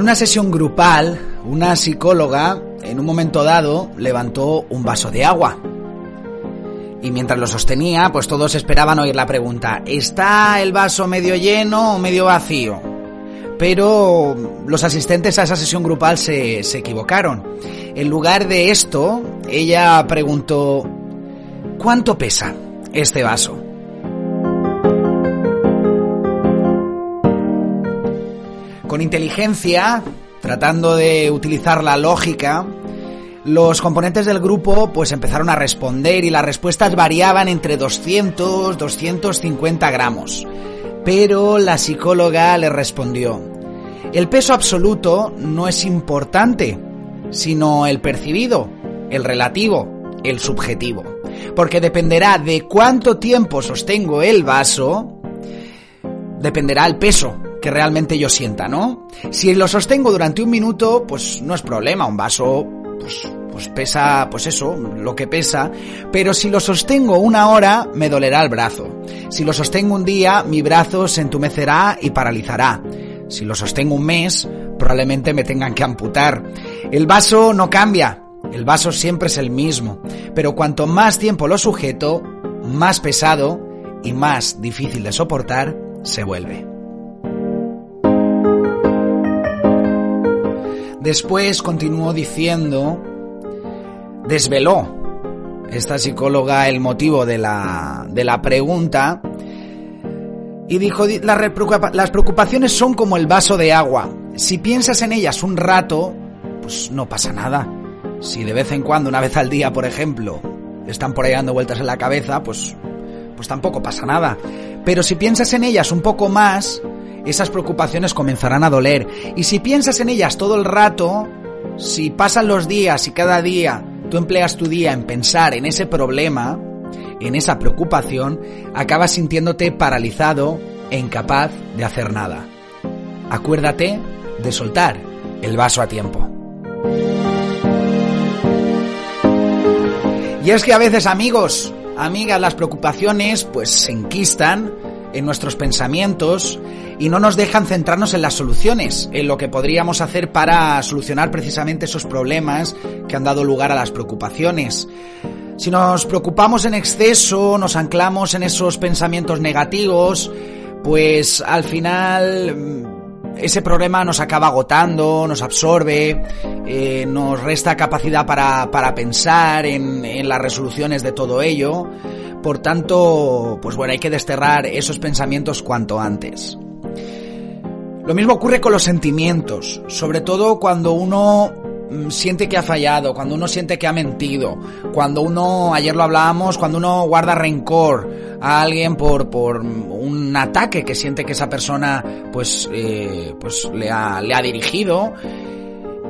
una sesión grupal, una psicóloga, en un momento dado, levantó un vaso de agua. Y mientras lo sostenía, pues todos esperaban oír la pregunta, ¿está el vaso medio lleno o medio vacío? Pero los asistentes a esa sesión grupal se, se equivocaron. En lugar de esto, ella preguntó, ¿cuánto pesa este vaso? Con inteligencia, tratando de utilizar la lógica, los componentes del grupo pues empezaron a responder y las respuestas variaban entre 200, 250 gramos. Pero la psicóloga le respondió, el peso absoluto no es importante, sino el percibido, el relativo, el subjetivo. Porque dependerá de cuánto tiempo sostengo el vaso, dependerá el peso que realmente yo sienta, ¿no? Si lo sostengo durante un minuto, pues no es problema, un vaso, pues, pues pesa, pues eso, lo que pesa, pero si lo sostengo una hora, me dolerá el brazo. Si lo sostengo un día, mi brazo se entumecerá y paralizará. Si lo sostengo un mes, probablemente me tengan que amputar. El vaso no cambia, el vaso siempre es el mismo, pero cuanto más tiempo lo sujeto, más pesado y más difícil de soportar se vuelve. Después continuó diciendo, desveló esta psicóloga el motivo de la, de la pregunta y dijo, las preocupaciones son como el vaso de agua. Si piensas en ellas un rato, pues no pasa nada. Si de vez en cuando, una vez al día, por ejemplo, están por ahí dando vueltas en la cabeza, pues, pues tampoco pasa nada. Pero si piensas en ellas un poco más, esas preocupaciones comenzarán a doler. Y si piensas en ellas todo el rato, si pasan los días y cada día tú empleas tu día en pensar en ese problema, en esa preocupación, acabas sintiéndote paralizado e incapaz de hacer nada. Acuérdate de soltar el vaso a tiempo. Y es que a veces amigos, amigas, las preocupaciones pues se enquistan en nuestros pensamientos y no nos dejan centrarnos en las soluciones, en lo que podríamos hacer para solucionar precisamente esos problemas que han dado lugar a las preocupaciones. Si nos preocupamos en exceso, nos anclamos en esos pensamientos negativos, pues al final mm, ese problema nos acaba agotando, nos absorbe, eh, nos resta capacidad para, para pensar en, en las resoluciones de todo ello. Por tanto, pues bueno, hay que desterrar esos pensamientos cuanto antes. Lo mismo ocurre con los sentimientos, sobre todo cuando uno mm, siente que ha fallado, cuando uno siente que ha mentido, cuando uno, ayer lo hablábamos, cuando uno guarda rencor a alguien por, por un ataque que siente que esa persona pues, eh, pues le, ha, le ha dirigido.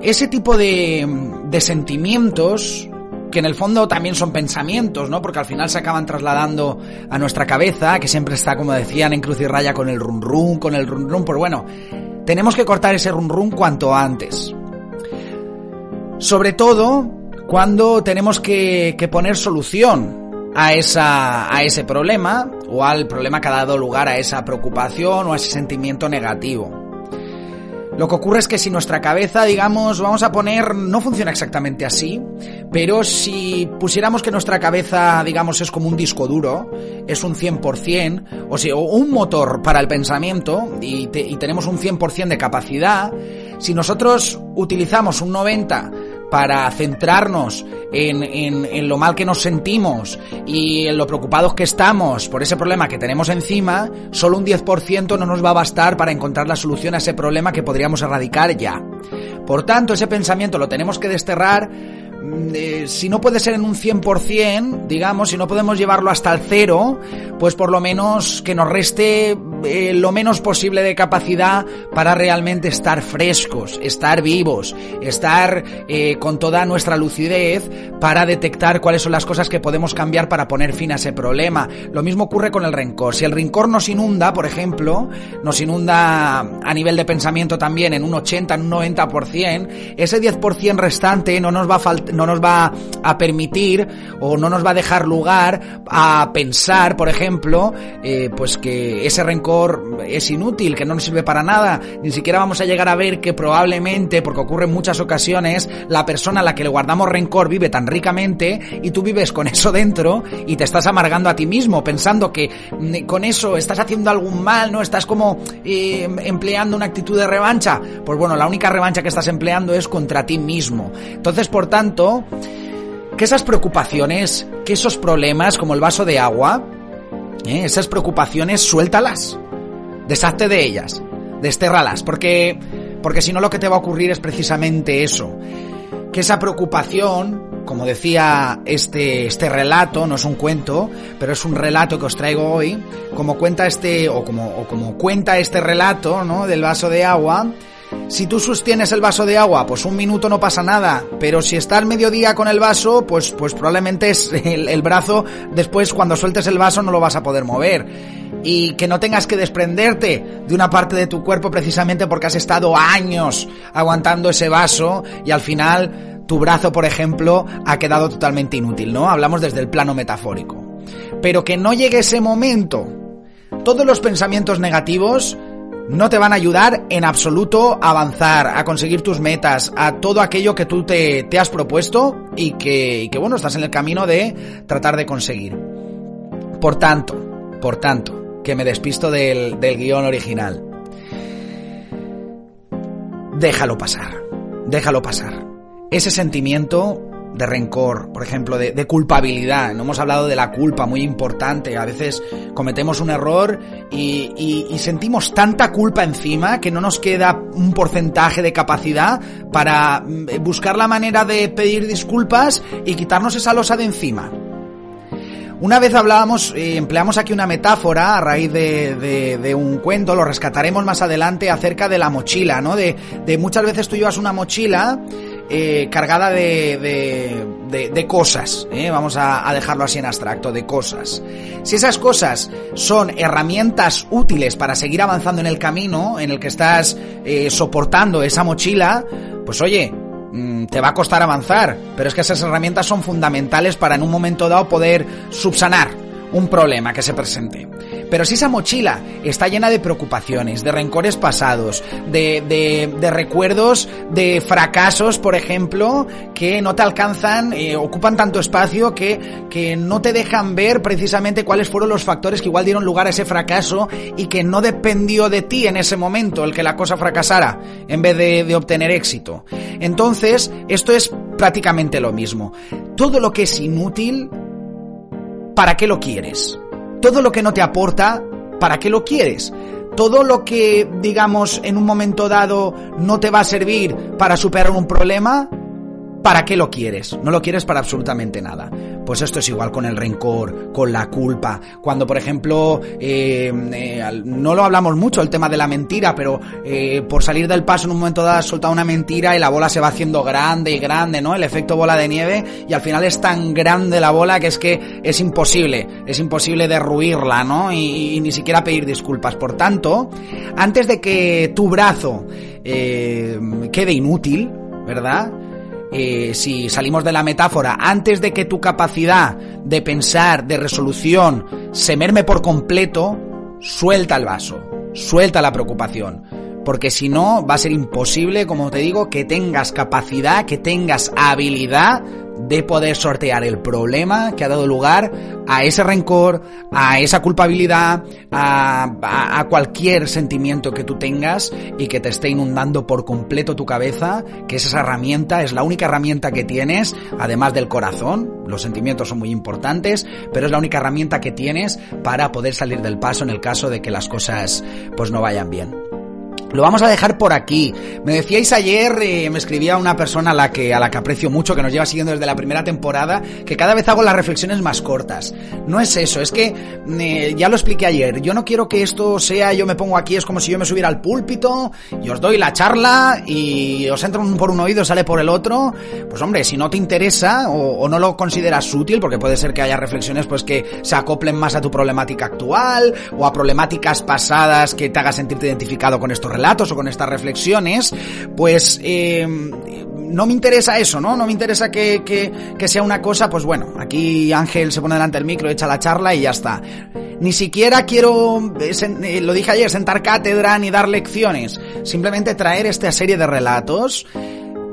Ese tipo de, de sentimientos que en el fondo también son pensamientos, ¿no? Porque al final se acaban trasladando a nuestra cabeza, que siempre está, como decían, en cruz y raya con el run run, con el run run, pues bueno, tenemos que cortar ese run run cuanto antes. Sobre todo cuando tenemos que, que poner solución a, esa, a ese problema o al problema que ha dado lugar a esa preocupación o a ese sentimiento negativo. Lo que ocurre es que si nuestra cabeza, digamos, vamos a poner, no funciona exactamente así, pero si pusiéramos que nuestra cabeza, digamos, es como un disco duro, es un 100%, o sea, un motor para el pensamiento, y, y tenemos un 100% de capacidad, si nosotros utilizamos un 90% para centrarnos en, en, lo mal que nos sentimos y en lo preocupados que estamos por ese problema que tenemos encima, solo un 10% no nos va a bastar para encontrar la solución a ese problema que podríamos erradicar ya. Por tanto, ese pensamiento lo tenemos que desterrar eh, si no puede ser en un 100%, digamos, si no podemos llevarlo hasta el cero, pues por lo menos que nos reste eh, lo menos posible de capacidad para realmente estar frescos, estar vivos, estar eh, con toda nuestra lucidez para detectar cuáles son las cosas que podemos cambiar para poner fin a ese problema. Lo mismo ocurre con el rencor. Si el rencor nos inunda, por ejemplo, nos inunda a nivel de pensamiento también en un 80, en un 90%, ese 10% restante no nos va a no nos va a permitir o no nos va a dejar lugar a pensar, por ejemplo, eh, pues que ese rencor es inútil, que no nos sirve para nada, ni siquiera vamos a llegar a ver que probablemente, porque ocurre en muchas ocasiones, la persona a la que le guardamos rencor vive tan ricamente y tú vives con eso dentro y te estás amargando a ti mismo, pensando que mm, con eso estás haciendo algún mal, ¿no? Estás como eh, empleando una actitud de revancha. Pues bueno, la única revancha que estás empleando es contra ti mismo. Entonces, por tanto, que esas preocupaciones, que esos problemas, como el vaso de agua, ¿eh? esas preocupaciones, suéltalas. Deshazte de ellas. Destérralas. Porque, porque si no lo que te va a ocurrir es precisamente eso. Que esa preocupación, como decía este, este relato, no es un cuento, pero es un relato que os traigo hoy, como cuenta este, o como, o como cuenta este relato, ¿no? Del vaso de agua, si tú sostienes el vaso de agua, pues un minuto no pasa nada, pero si está al mediodía con el vaso, pues, pues probablemente es el, el brazo, después cuando sueltes el vaso no lo vas a poder mover y que no tengas que desprenderte de una parte de tu cuerpo precisamente porque has estado años aguantando ese vaso y al final tu brazo, por ejemplo, ha quedado totalmente inútil, ¿no? Hablamos desde el plano metafórico. Pero que no llegue ese momento. Todos los pensamientos negativos no te van a ayudar en absoluto a avanzar, a conseguir tus metas, a todo aquello que tú te, te has propuesto y que, y que, bueno, estás en el camino de tratar de conseguir. Por tanto, por tanto, que me despisto del, del guion original. Déjalo pasar, déjalo pasar. Ese sentimiento de rencor, por ejemplo, de, culpabilidad. No hemos hablado de la culpa, muy importante. A veces cometemos un error y, y, y, sentimos tanta culpa encima que no nos queda un porcentaje de capacidad para buscar la manera de pedir disculpas y quitarnos esa losa de encima. Una vez hablábamos, eh, empleamos aquí una metáfora a raíz de, de, de, un cuento, lo rescataremos más adelante, acerca de la mochila, ¿no? De, de muchas veces tú llevas una mochila eh, cargada de, de, de cosas, ¿eh? vamos a, a, dejarlo así en abstracto, de cosas. Si esas cosas son herramientas útiles para seguir avanzando en el camino en el que estás eh, soportando esa mochila, pues oye, mm, te va a costar avanzar, pero es que esas herramientas son fundamentales para en un momento dado poder subsanar un problema que se presente. Pero si esa mochila está llena de preocupaciones, de rencores pasados, de, de, de recuerdos de fracasos, por ejemplo, que no te alcanzan, eh, ocupan tanto espacio que, que no te dejan ver precisamente cuáles fueron los factores que igual dieron lugar a ese fracaso y que no dependió de ti en ese momento el que la cosa fracasara en vez de, de obtener éxito. Entonces, esto es prácticamente lo mismo. Todo lo que es inútil, ¿para qué lo quieres? Todo lo que no te aporta, ¿para qué lo quieres? Todo lo que, digamos, en un momento dado no te va a servir para superar un problema, ¿para qué lo quieres? No lo quieres para absolutamente nada. Pues esto es igual con el rencor, con la culpa. Cuando, por ejemplo, eh, eh, no lo hablamos mucho, el tema de la mentira, pero eh, por salir del paso en un momento dado has soltado una mentira y la bola se va haciendo grande y grande, ¿no? El efecto bola de nieve y al final es tan grande la bola que es que es imposible, es imposible derruirla, ¿no? Y, y ni siquiera pedir disculpas. Por tanto, antes de que tu brazo eh, quede inútil, ¿verdad? Eh, si salimos de la metáfora, antes de que tu capacidad de pensar, de resolución, se merme por completo, suelta el vaso, suelta la preocupación. Porque si no, va a ser imposible, como te digo, que tengas capacidad, que tengas habilidad de poder sortear el problema que ha dado lugar a ese rencor, a esa culpabilidad, a, a, a, cualquier sentimiento que tú tengas y que te esté inundando por completo tu cabeza, que esa herramienta es la única herramienta que tienes, además del corazón, los sentimientos son muy importantes, pero es la única herramienta que tienes para poder salir del paso en el caso de que las cosas pues no vayan bien. Lo vamos a dejar por aquí. Me decíais ayer, eh, me escribía una persona a la que a la que aprecio mucho, que nos lleva siguiendo desde la primera temporada, que cada vez hago las reflexiones más cortas. No es eso, es que eh, ya lo expliqué ayer. Yo no quiero que esto sea, yo me pongo aquí, es como si yo me subiera al púlpito y os doy la charla y os entra por un oído, sale por el otro. Pues hombre, si no te interesa o, o no lo consideras útil, porque puede ser que haya reflexiones pues que se acoplen más a tu problemática actual o a problemáticas pasadas que te haga sentirte identificado con estos relatos o con estas reflexiones, pues eh, no me interesa eso, ¿no? No me interesa que, que, que, sea una cosa, pues bueno, aquí Ángel se pone delante del micro, echa la charla y ya está. Ni siquiera quiero, eh, eh, lo dije ayer, sentar cátedra ni dar lecciones. Simplemente traer esta serie de relatos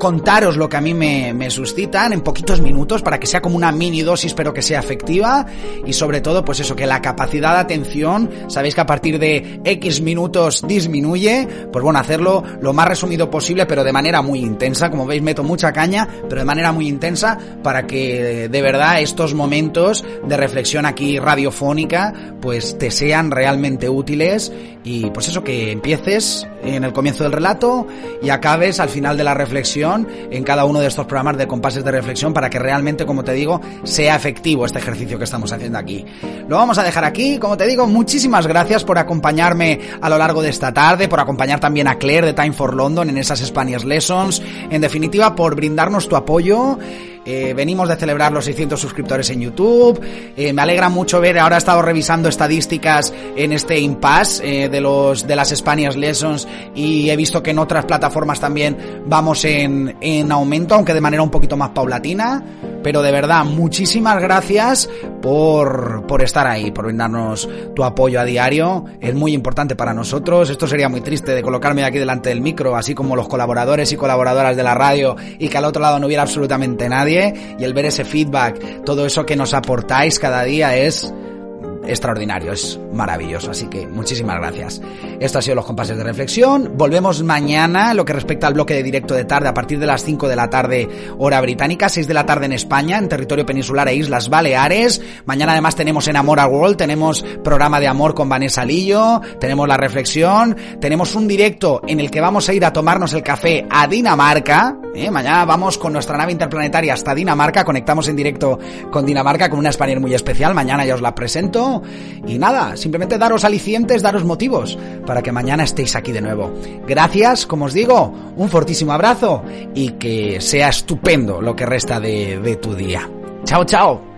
contaros lo que a mí me, me, suscitan en poquitos minutos para que sea como una mini dosis pero que sea efectiva. Y sobre todo pues eso que la capacidad de atención sabéis que a partir de X minutos disminuye pues bueno hacerlo lo más resumido posible pero de manera muy intensa. Como veis meto mucha caña pero de manera muy intensa para que de verdad estos momentos de reflexión aquí radiofónica pues te sean realmente útiles. Y pues eso que empieces en el comienzo del relato y acabes al final de la reflexión en cada uno de estos programas de compases de reflexión para que realmente, como te digo, sea efectivo este ejercicio que estamos haciendo aquí. Lo vamos a dejar aquí, como te digo, muchísimas gracias por acompañarme a lo largo de esta tarde, por acompañar también a Claire de Time for London en esas Spanish Lessons, en definitiva por brindarnos tu apoyo eh, venimos de celebrar los 600 suscriptores en YouTube. Eh, me alegra mucho ver, ahora he estado revisando estadísticas en este impasse eh, de los de las Spanish Lessons y he visto que en otras plataformas también vamos en, en aumento, aunque de manera un poquito más paulatina. Pero de verdad, muchísimas gracias por, por estar ahí, por brindarnos tu apoyo a diario. Es muy importante para nosotros. Esto sería muy triste de colocarme aquí delante del micro, así como los colaboradores y colaboradoras de la radio, y que al otro lado no hubiera absolutamente nadie. Y el ver ese feedback, todo eso que nos aportáis cada día es extraordinario, es maravilloso. Así que muchísimas gracias. Esto ha sido los compases de reflexión. Volvemos mañana, lo que respecta al bloque de directo de tarde, a partir de las 5 de la tarde, hora británica, 6 de la tarde en España, en territorio peninsular e Islas Baleares. Mañana además tenemos en Amor a World, tenemos programa de amor con Vanessa Lillo, tenemos la reflexión, tenemos un directo en el que vamos a ir a tomarnos el café a Dinamarca. ¿eh? Mañana vamos con nuestra nave interplanetaria hasta Dinamarca, conectamos en directo con Dinamarca con una Spanier muy especial. Mañana ya os la presento. Y nada, simplemente daros alicientes, daros motivos para que mañana estéis aquí de nuevo. Gracias, como os digo, un fortísimo abrazo y que sea estupendo lo que resta de, de tu día. Chao, chao.